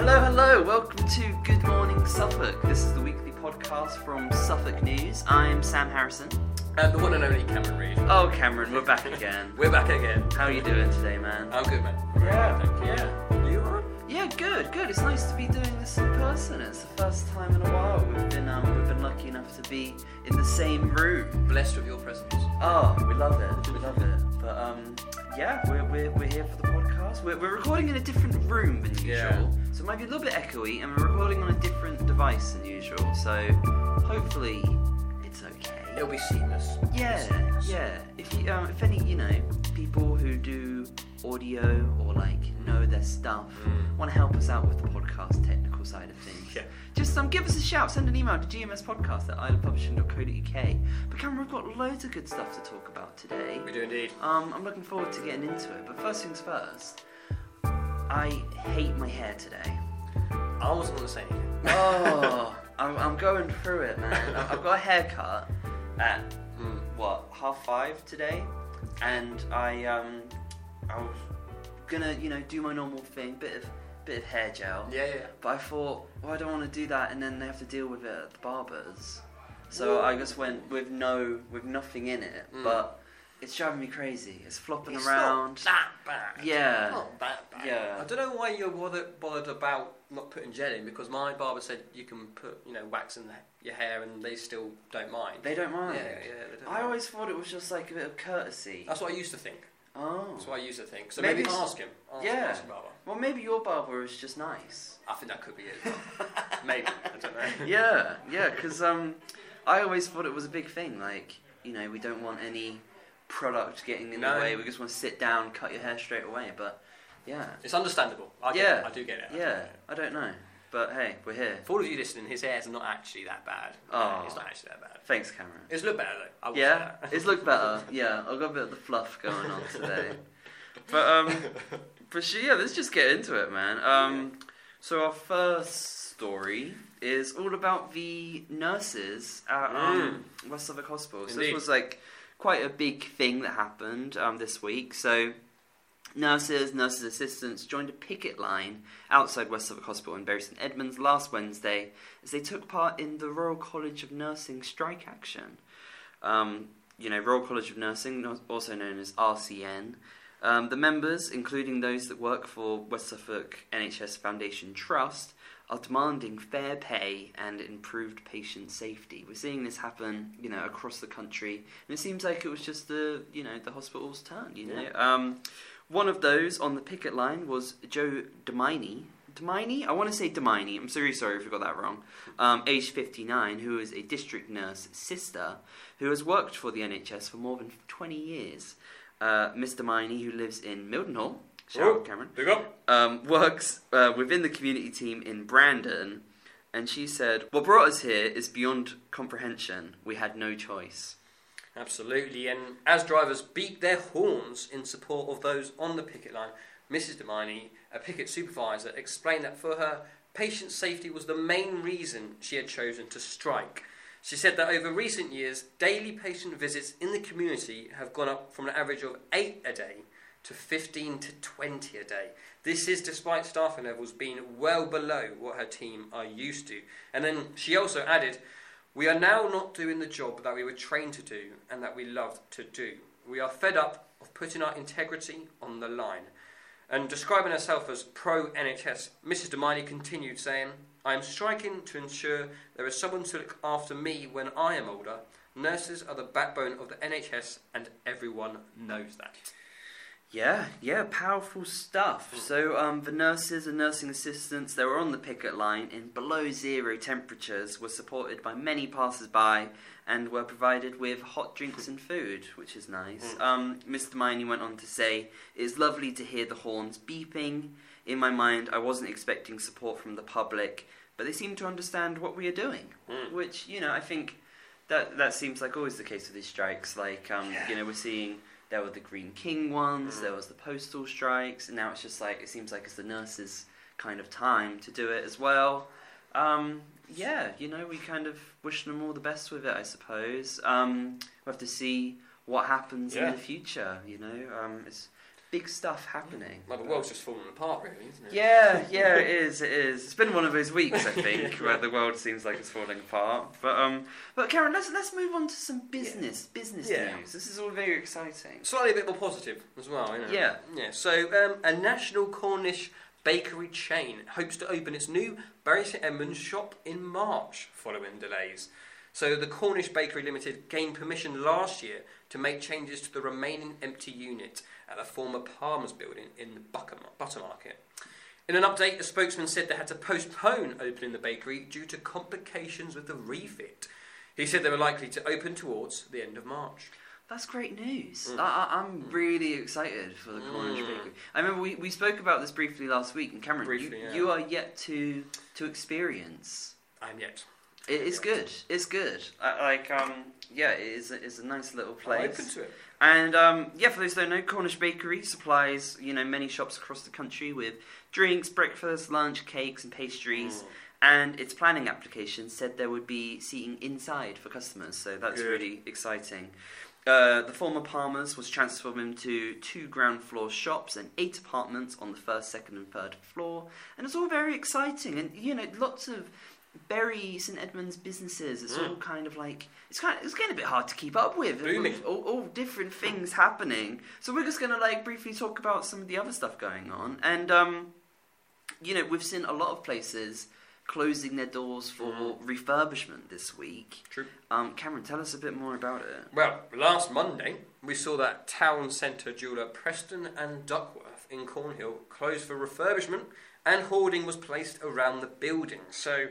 Hello, hello. Welcome to Good Morning Suffolk. This is the weekly podcast from Suffolk News. I'm Sam Harrison. And the one and only Cameron Reid. Oh, Cameron, we're back again. We're back again. How are you doing today, man? I'm good, man. Yeah, Thank you. yeah. You are? Yeah, good, good. It's nice to be doing this in person. It's the first time in a while we've been um, we've been lucky enough to be in the same room. Blessed with your presence. Oh, we love it. We love it. But um, yeah, we're, we're, we're here for the podcast. We're, we're recording in a different room than usual, Yeah. so it might be a little bit echoey, and we're recording on a different device than usual. So hopefully, it's okay. It'll be seamless. Yeah, yeah. If you, um, if any, you know, people who do audio or like know their stuff Mm. want to help us out with the podcast technical side of things, Yeah. Just um, give us a shout. Send an email to gmspodcast at iliffepublishing.co.uk. But Cameron, we've got loads of good stuff to talk about today. We do indeed. Um, I'm looking forward to getting into it. But first things first, I hate my hair today. I wasn't going to say anything. Oh, I'm, I'm going through it, man. I- I've got a haircut at Mm. what half five today, and I um I was gonna you know do my normal thing, bit of bit of hair gel. Yeah, yeah. But I thought, well, I don't want to do that, and then they have to deal with it at the barbers. So I just went with no, with nothing in it. Mm. But it's driving me crazy. It's flopping It's around. Not that bad. Yeah. Not that bad. Yeah. I don't know why you're bothered, bothered about not putting gel in because my barber said you can put, you know, wax in the, your hair and they still don't mind. They don't yeah, mind. yeah, don't I mind. always thought it was just like a bit of courtesy. That's what I used to think. Oh. That's what I use to thing. So Maybe maybe, ask him. Ask, Yeah. ask barber. Well, maybe your barber is just nice. I think that could be it. maybe. I don't know. yeah, yeah, because um, I always thought it was a big thing. Like, you know, we don't want any product getting in No. the way. We just want to sit down, cut your hair straight away. But yeah, It's understandable. I get Yeah. it. I do get it. I yeah. I don't know, but hey, we're here. For all of you listening, his hair's not actually that bad. Oh. It's not actually that bad. Thanks, Cameron. It's looked better though. Yeah, it's looked better. Yeah, I've got a bit of the fluff going on today. But um, but yeah, let's just get into it, man. Um, so our first story is all about the nurses at um, West Suffolk Hospital. So this was like quite a big thing that happened um, this week. So nurses, nurses assistants joined a picket line outside West Suffolk Hospital in Bury St Edmunds last Wednesday as they took part in the Royal College of Nursing strike action. Um, you know, Royal College of Nursing, also known as RCN. Um, the members, including those that work for West Suffolk NHS Foundation Trust, are demanding fair pay and improved patient safety. We're seeing this happen, you know, across the country, and it seems like it was just the, you know, the hospital's turn. You know, um, one of those on the picket line was Joe Demini. Demini? I want to say Demini. I'm very sorry if I got that wrong. Um, age 59, who is a district nurse sister who has worked for the NHS for more than 20 years. Uh, Miss Demini, who lives in Mildenhall, shout Oh. out Cameron, Big up. um, works uh, within the community team in Brandon, and she said, What brought us here is beyond comprehension. We had no choice. Absolutely. And as drivers beat their horns in support of those on the picket line, Mrs. Demini, a picket supervisor, explained that for her, patient safety was the main reason she had chosen to strike. She said that over recent years, daily patient visits in the community have gone up from an average of 8 a day to 15 to 20 a day. This is despite staffing levels being well below what her team are used to. And then she also added, We are now not doing the job that we were trained to do and that we loved to do. We are fed up of putting our integrity on the line. And describing herself as pro NHS, Mrs. Demini continued saying, I am striking to ensure there is someone to look after me when I am older. Nurses are the backbone of the NHS and everyone knows that. Yeah, yeah, powerful stuff. So, um, the nurses and nursing assistants that were on the picket line in below zero temperatures were supported by many passers by and were provided with hot drinks and food, which is nice. Um, Mr. Miney went on to say, It's lovely to hear the horns beeping. In my mind, I wasn't expecting support from the public, but they seem to understand what we are doing. Mm. Which, you know, I think that, that seems like always the case with these strikes. Like, um, Yeah. you know, we're seeing there were the Greene King ones, Mm. there was the postal strikes, and now it's just like it seems like it's the nurses' kind of time to do it as well. Um, yeah, you know, we kind of wish them all the best with it, I suppose. Um, we have to see what happens Yeah. in the future. You know, um, it's big stuff happening. Well, the world's just falling apart, really, isn't it? Yeah, yeah, it is. It is. It's been one of those weeks, I think, Yeah. where the world seems like it's falling apart. But um, but Karen, let's let's move on to some business business Yeah. news. This is all very exciting. Slightly a bit more positive as well, isn't it? Yeah. Yeah. So, um, a national Cornish bakery chain hopes to open its new Bury St Edmunds shop in March following delays. So, the Cornish Bakery Limited gained permission last year to make changes to the remaining empty unit at the former Palmer's building in the Bucker- Butter Market. In an update, a spokesman said they had to postpone opening the bakery due to complications with the refit. He said they were likely to open towards the end of March. That's great news. Mm. I, I'm really excited for the Cornish Mm. Bakery. I remember we, we spoke about this briefly last week, and Cameron, Briefly, you, yeah. you are yet to to experience. I'm yet. It, it's Yeah. good. It's good. I, like um, yeah, it is. It's a nice little place. Open to it. And um, yeah, for those who don't know, Cornish Bakery supplies you know many shops across the country with drinks, breakfast, lunch, cakes, and pastries. Mm. And its planning application said there would be seating inside for customers, so that's Good. really exciting. Uh, the former Palmer's was transformed into two ground floor shops and eight apartments on the first, second, and third floor, and it's all very exciting. And you know, lots of Bury St Edmunds businesses. It's Mm. all kind of like it's kind of, it's getting a bit hard to keep up with. Booming. All, all different things happening. So we're just gonna like briefly talk about some of the other stuff going on. And um, you know, we've seen a lot of places closing their doors for Mhm. refurbishment this week. True. Um, Cameron, tell us a bit more about it. Well, last Monday, we saw that town centre jeweller Preston and Duckworth in Cornhill closed for refurbishment and hoarding was placed around the building. So,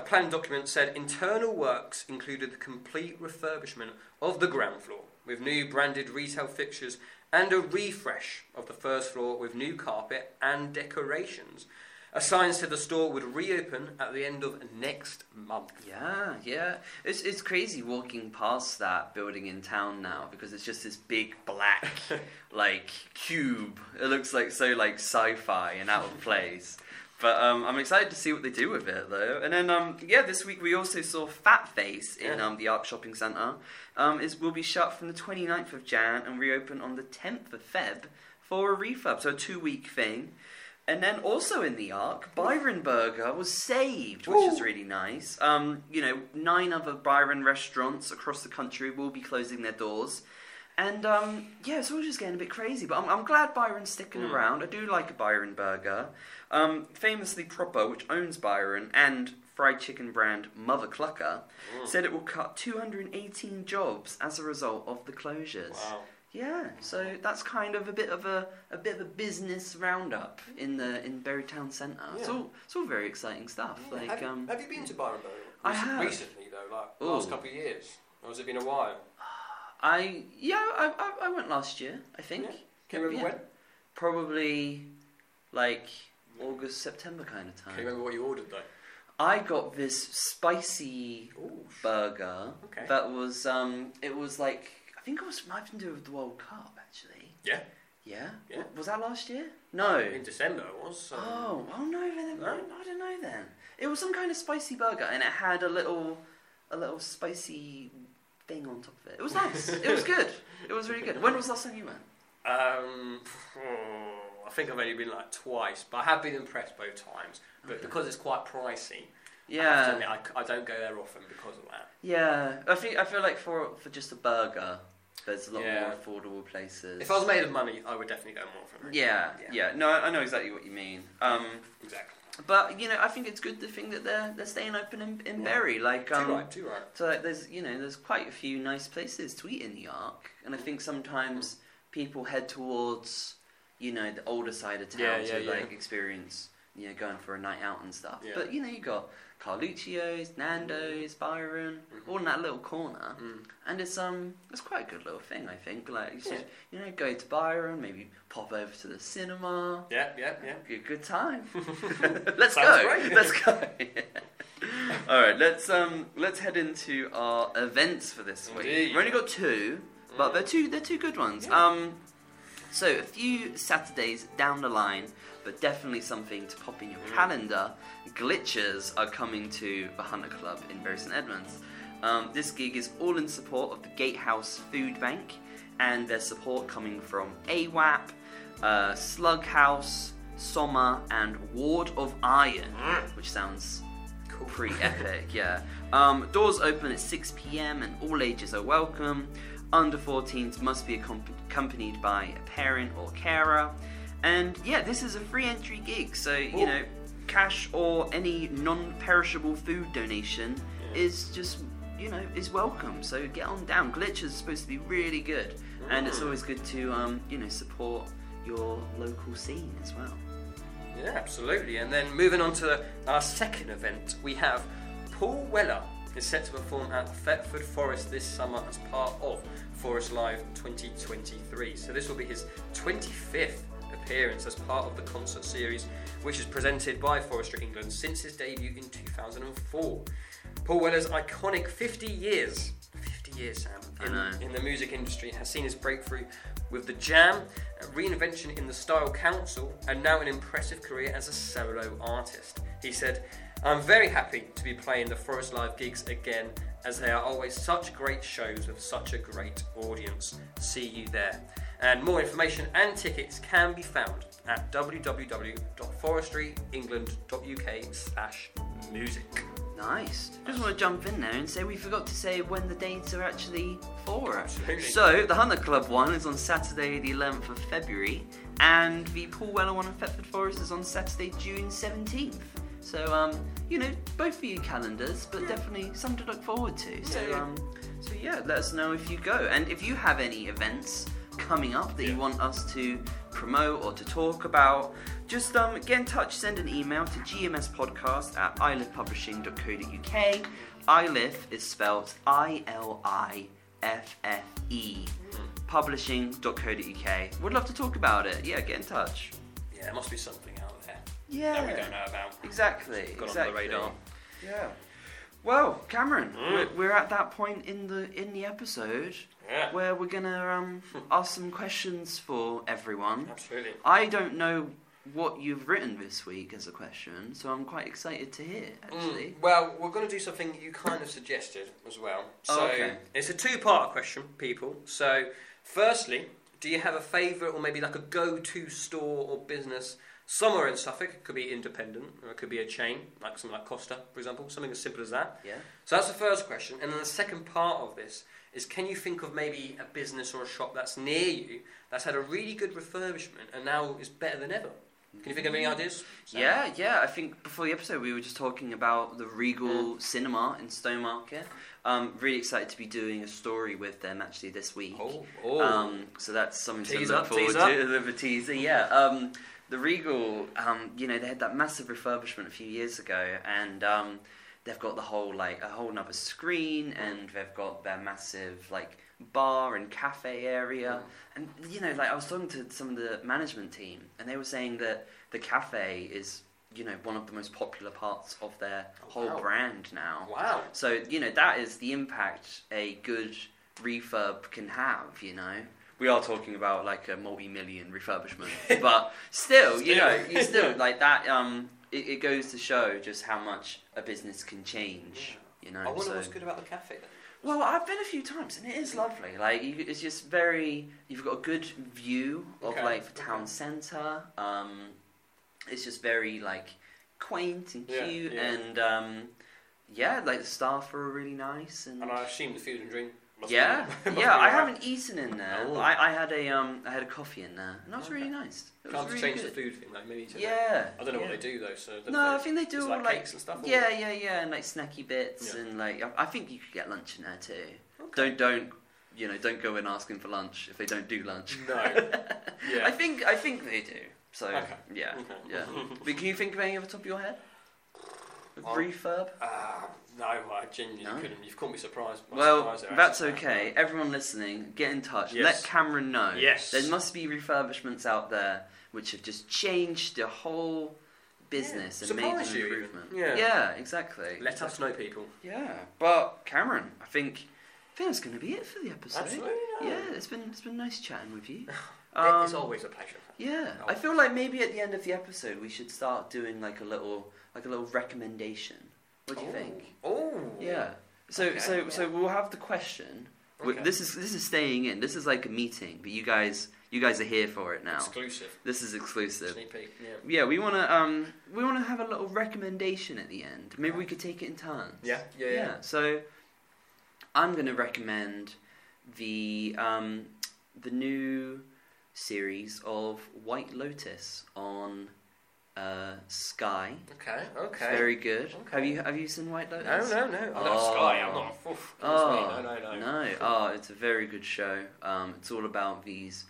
a plan document said internal works included the complete refurbishment of the ground floor with new branded retail fixtures and a refresh of the first floor with new carpet and decorations. A sign said the store would reopen at the end of next month. Yeah, yeah. It's it's crazy walking past that building in town now because it's just this big black like cube. It looks like so like sci-fi and out of place. But um, I'm excited to see what they do with it though. And then um, yeah, this week we also saw Fat Face in Yeah. um, the Arc Shopping Centre. Um, is will be shut from the 29th of Jan and reopen on the 10th of Feb for a refurb, so a two week thing. And then also in the Arc, Byron Burger was saved, which is really nice. Um, you know, nine other Byron restaurants across the country will be closing their doors. And um, yeah, it's all just getting a bit crazy. But I'm, I'm glad Byron's sticking Mm. around. I do like a Byron burger. Um, famously Proper, which owns Byron, and fried chicken brand Mother Clucker, Mm. said it will cut 218 jobs as a result of the closures. Wow. Yeah, so that's kind of a bit of a a bit of a business roundup in the in Bury Town Centre. It's all it's all very exciting stuff. Yeah, Like have, you- um, have you been to Byron Burger? I have. Recently, though, like Ooh. last couple of years. Or has it been a while? I yeah I, I I went last year. I think Yeah. Can you remember Yeah. probably like August September kind of time. Can you remember what you ordered, though? I got this spicy Ooh. burger Okay. that was um it was like I think it was might have to do with the World Cup actually. Yeah. Yeah. Yeah. Was that last year? No. In December, it was. So. Oh, oh no, then, No? I don't know then. It was some kind of spicy burger, and it had a little, a little spicy thing on top of it. It was nice. it was good. It was really good. When was the last time you went? Um, I think I've only been like twice, but I have been impressed both times. But Okay. because it's quite pricey, I, Yeah, admit, I, I don't go there often because of that. yeah. I think I feel like for for just a burger, there's a lot Yeah. more affordable places. If I was made of money, I would definitely go more often. yeah, Yeah. yeah, No, I I know exactly what you mean. Um, Exactly. But you know, I think it's good the thing that they're they're staying open in, in Yeah. Bury. Like, Too um, right, too right. So like, there's you know there's quite a few nice places to eat in the Arc, and I think sometimes people head towards you know the older side of town Yeah, to yeah, yeah. like experience you know going for a night out and stuff. Yeah. But you know you got Carluccio's, Nando's, Byron, Mhm. all in that little corner, Mm. and it's um it's quite a good little thing I think. Like you, Yeah. should, you know go to Byron, maybe pop over to the cinema. Yeah, yeah, yeah. Be a good time. let's go. Let's go. All right, let's um let's head into our events for this week. We've only got two, but Mm. they're two they're two good ones. Um, so a few Saturdays down the line, but definitely something to pop in your Mm. calendar. Glitchers are coming to the Hunter Club in Bury St Edmunds. Um, this gig is all in support of the Gatehouse Food Bank, and there's support coming from AWAP, uh, Slug House, Soma, and Ward of Iron, which sounds Cool. pretty epic, yeah. Um, doors open at 6 pm and all ages are welcome. Under 14s must be accompanied by a parent or carer. And yeah, this is a free entry gig, so you Ooh. know, cash or any non perishable food donation Yeah. is just, you know, is welcome. So get on down. Glitch is supposed to be really good, and it's Mm. always good to, um, you know, support your local scene as well. Yeah, absolutely. And then moving on to our second event, we have Paul Weller is set to perform at Thetford Forest this summer as part of Forest Live 2023. So this will be his 25th appearance as part of the concert series, which is presented by Forestry England since his debut in 2004. Paul Weller's iconic 50 years, 50 years, Sam, in, in the music industry has seen his breakthrough with the Jam, reinvention in the Style Council, and now an impressive career as a solo artist. He said, I'm very happy to be playing the Forest Live gigs again, as they are always such great shows with such a great audience. See you there. And more information and tickets can be found at www.forestryengland.uk slash music. Nice. Just want to jump in there and say we forgot to say when the dates are actually for. Absolutely. So the Hunter Club one is on Saturday, the 11th of February, and the Paul Weller one in Thetford Forest is on Saturday, June 17th. So um, you know, both for your calendars, but definitely something to look forward to. So Yeah, yeah. um, so yeah, let us know if you go, and if you have any events coming up that you want us to promote or to talk about, just um, get in touch, send an email to gmspodcast at iliffepublishing.co.uk. Iliffe is spelled I L I F F E. Publishing.co.uk. Would love to talk about it. Yeah, get in touch. Yeah, there must be something Yeah. that we don't know about. Exactly. Got exactly. on the radar. Yeah. Well, Cameron, Mm. we're, we're at that point in the in the episode Yeah, where we're gonna um, ask some questions for everyone. absolutely. I don't know what you've written this week as a question, so I'm quite excited to hear. Actually, Mm, well, we're going to do something you kind of suggested as well. So Oh, okay. it's a two-part question, people. So, firstly, do you have a favourite or maybe like a go-to store or business somewhere in Suffolk? It could be independent or it could be a chain, like something like Costa, for example, something as simple as that. yeah. So that's the first question. And then the second part of this is can you think of maybe a business or a shop that's near you that's had a really good refurbishment and now is better than ever? Can you think of any ideas? Sam? Yeah, yeah. I think before the episode we were just talking about the Regal Cinema in Stowmarket. Um, really excited to be doing a story with them actually this week. Oh, oh. Um, so that's something Tease to look forward tease to. A bit of a teaser, yeah. Um, the Regal, um, you know, they had that massive refurbishment a few years ago, and um, they've got the whole like a whole nother screen, and they've got their massive like bar and cafe area, and you know, like I was talking to some of the management team, and they were saying that the cafe is, you know, one of the most popular parts of their Oh, whole wow. brand now. Wow. So you know that is the impact a good refurb can have. You know, we are talking about like a multi-million refurbishment, but still, you know, Still. you still like that. Um, it, it goes to show just how much a business can change. You know, I wonder so- what's good about the cafe then. well, I've been a few times and it is lovely. Like, you, it's just very. You've got a good view of Okay, like the town okay. centre. Um, it's just very like quaint and Yeah, cute, yeah. and um, yeah, like the staff are really nice and. And I assume the food and drink. Must yeah, be, yeah. I haven't eaten in there. Oh. I, I had a um, I had a coffee in there, and that was Okay. really nice. It Can't really change good. the food thing, like maybe. Yeah. I don't know yeah. what they do though. So No, I think they do all like, like cakes and stuff. yeah, yeah, yeah, and like snacky bits, Yeah. and like I, I think you could get lunch in there too. Okay. Don't don't you know? Don't go in asking for lunch if they don't do lunch. No. yeah. I think I think they do. So Okay. yeah, Okay. yeah. but can you think of any off the top of your head? A Oh. refurb? Ah, no, I genuinely No? couldn't. You've caught me surprised. by Well, surprise there, that's actually. okay. Everyone listening, get in touch. Yes. Let Cameron know. Yes. There must be refurbishments out there which have just changed the whole business Yeah. and made Surprise an you even. improvement. Yeah. Yeah, exactly. Let us know, people. Yeah, but Cameron, I think I think that's going to be it for the episode. Absolutely. Yeah, it's been it's been nice chatting with you. it's Um, always a pleasure. Yeah. I feel like maybe at the end of the episode we should start doing like a little like a little recommendation. What do you think? Oh. Yeah. So Okay, so yeah. so we'll have the question, Okay. This is this is staying in. This is like a meeting, but you guys you guys are here for it now. Exclusive. This is exclusive. Sneak peek. Yeah. Yeah, we wanna um we wanna have a little recommendation at the end. Maybe we could take it in turns. Yeah. Yeah. Yeah. So I'm gonna recommend the um the new series of White Lotus on uh Sky. Okay. Okay. It's very good. Okay. Have you have you seen White no, Lotus? no, no. I'm not Oh. Sky. I'm not. Oof, Oh no, no, no. no! Oh, it's a very good show. Um, it's all about these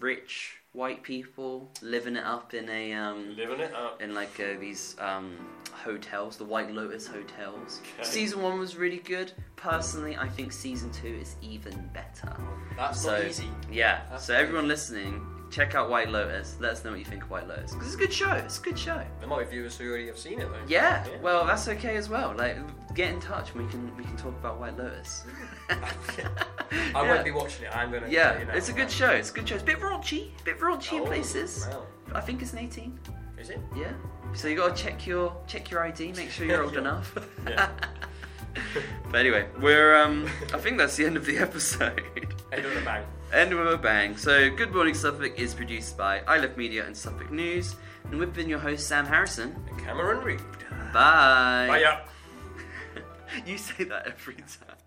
rich white people living it up in a um, Living it up. in like uh, these um, hotels, the White Lotus hotels. Okay. Season one was really good. Personally, I think season two is even better. That's So- not easy. Yeah. That's so everyone listening, check out White Lotus. Let us know what you think of White Lotus because it's a good show. It's a good show. There might be viewers who already have seen it though. Yeah. Yeah. Well, that's okay as well. Like, get in touch. and We can we can talk about White Lotus. I Yeah. won't be watching it. I'm gonna. Yeah, let you know. it's a good show. It's a good show. It's a bit raunchy, bit raunchy in Oh, places. wow. I think it's an 18. Is it? Yeah. So you gotta check your check your ID. Make sure you're old Yeah. enough. Yeah. but anyway, we're um. I think that's the end of the episode. End with a bang. End with a bang. So, Good Morning Suffolk is produced by Iliffe Media and Suffolk News, and we've been your host Sam Harrison. And Cameron Reid. Bye. Bye. Yeah. you say that every time.